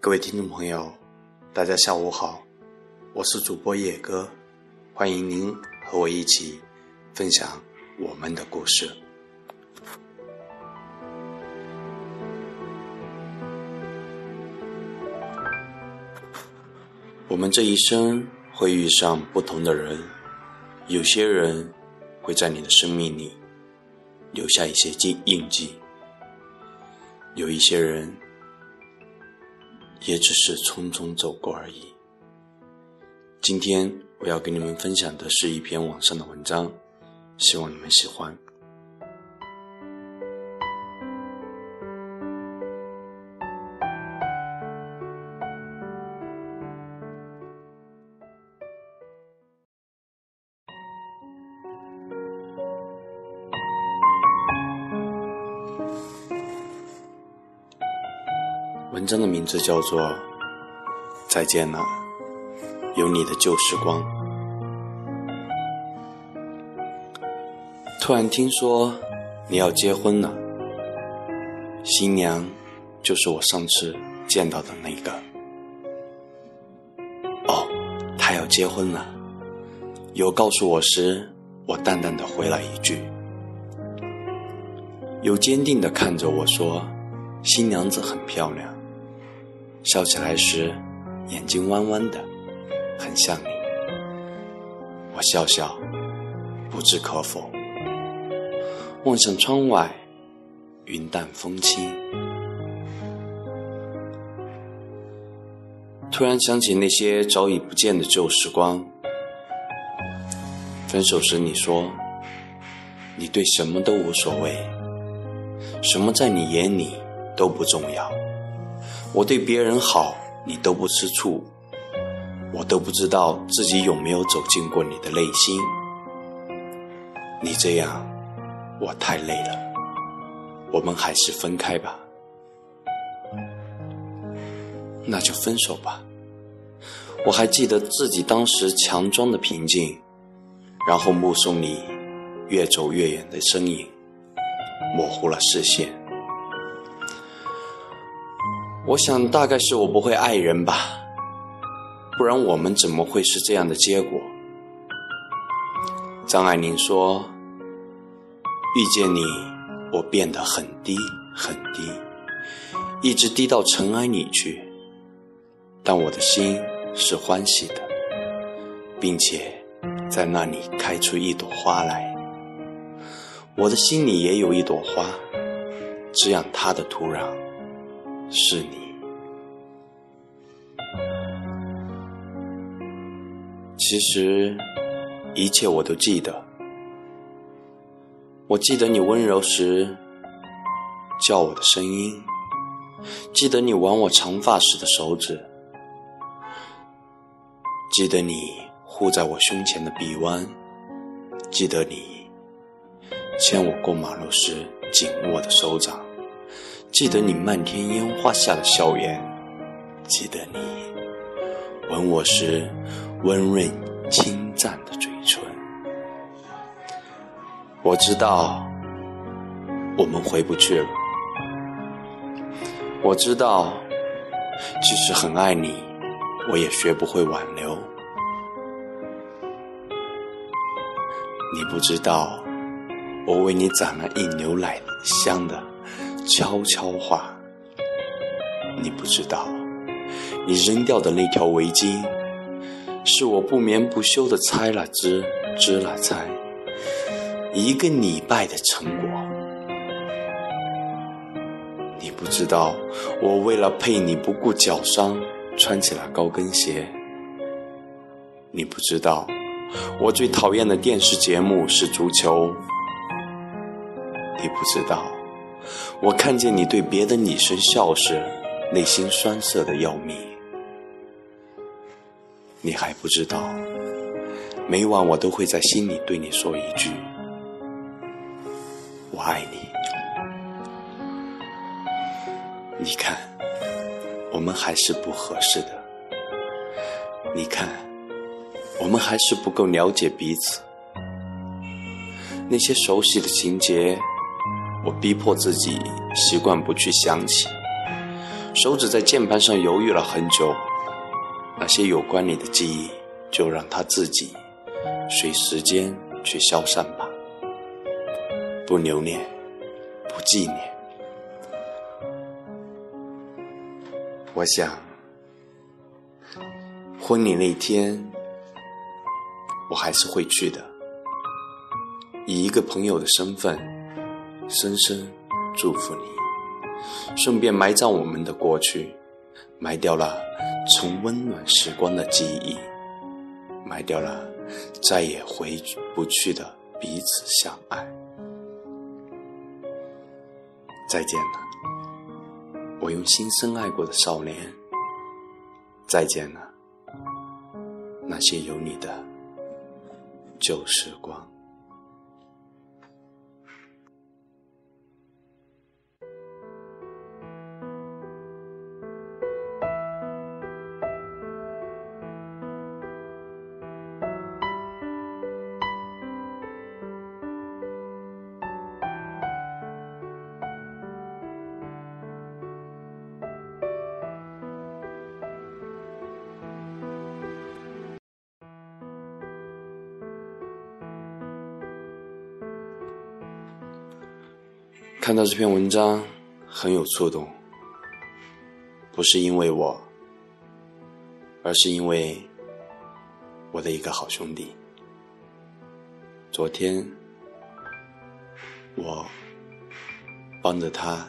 各位听众朋友，大家下午好，我是主播野哥，欢迎您和我一起分享我们的故事。我们这一生会遇上不同的人，有些人会在你的生命里留下一些印印记，有一些人。也只是匆匆走过而已。今天我要给你们分享的是一篇网上的文章，希望你们喜欢。文章的名字叫做《再见了，有你的旧时光》。突然听说你要结婚了，新娘就是我上次见到的那个。哦，她要结婚了。有告诉我时，我淡淡的回了一句。有坚定的看着我说：“新娘子很漂亮。”笑起来时，眼睛弯弯的，很像你。我笑笑，不置可否。望向窗外，云淡风轻。突然想起那些早已不见的旧时光。分手时你说，你对什么都无所谓，什么在你眼里都不重要。我对别人好，你都不吃醋，我都不知道自己有没有走进过你的内心。你这样，我太累了，我们还是分开吧。那就分手吧。我还记得自己当时强装的平静，然后目送你越走越远的身影，模糊了视线。我想，大概是我不会爱人吧，不然我们怎么会是这样的结果？张爱玲说：“遇见你，我变得很低很低，一直低到尘埃里去。但我的心是欢喜的，并且在那里开出一朵花来。我的心里也有一朵花，滋养它的土壤。”是你。其实，一切我都记得。我记得你温柔时叫我的声音，记得你挽我长发时的手指，记得你护在我胸前的臂弯，记得你牵我过马路时紧握的手掌。记得你漫天烟花下的笑颜，记得你吻我时温润轻湛的嘴唇。我知道我们回不去了。我知道，即使很爱你，我也学不会挽留。你不知道，我为你攒了一牛奶香的。悄悄话，你不知道，你扔掉的那条围巾，是我不眠不休的拆了织，织了拆，一个礼拜的成果。你不知道，我为了配你不顾脚伤，穿起了高跟鞋。你不知道，我最讨厌的电视节目是足球。你不知道。我看见你对别的女生笑时，内心酸涩的要命。你还不知道，每晚我都会在心里对你说一句：“我爱你。”你看，我们还是不合适的。你看，我们还是不够了解彼此。那些熟悉的情节。我逼迫自己习惯不去想起，手指在键盘上犹豫了很久。那些有关你的记忆，就让它自己随时间去消散吧，不留恋，不纪念。我想，婚礼那天，我还是会去的，以一个朋友的身份，深深祝福你，顺便埋葬我们的过去，埋掉了曾温暖时光的记忆，埋掉了再也回不去的彼此相爱。再见了。我用心深爱过的少年，再见了，那些有你的旧时光。看到这篇文章很有触动，不是因为我，而是因为我的一个好兄弟。昨天我帮着他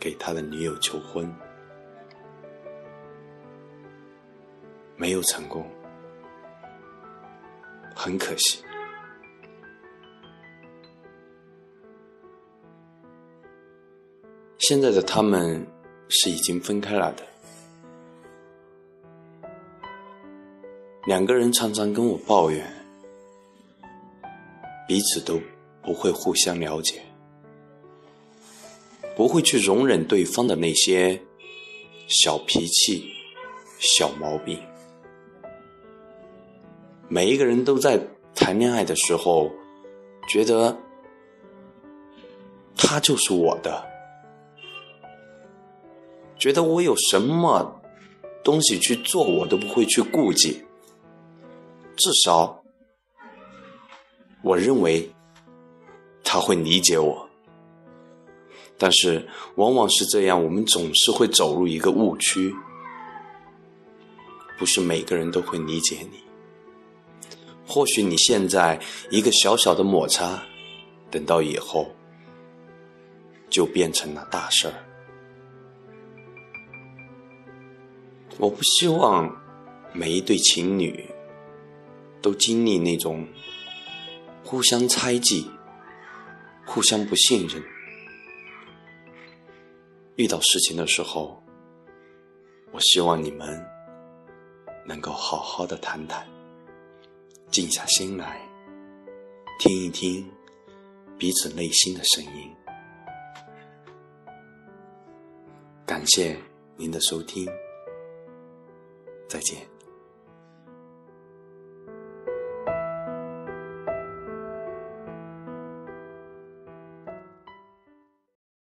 给他的女友求婚，没有成功，很可惜。现在的他们是已经分开了的，两个人常常跟我抱怨，彼此都不会互相了解，不会去容忍对方的那些小脾气、小毛病。每一个人都在谈恋爱的时候，觉得他就是我的。觉得我有什么东西去做，我都不会去顾忌。至少，我认为他会理解我。但是，往往是这样，我们总是会走入一个误区。不是每个人都会理解你。或许你现在一个小小的摩擦，等到以后就变成了大事儿。我不希望每一对情侣都经历那种互相猜忌、互相不信任。遇到事情的时候，我希望你们能够好好的谈谈，静下心来听一听彼此内心的声音。感谢您的收听。再见。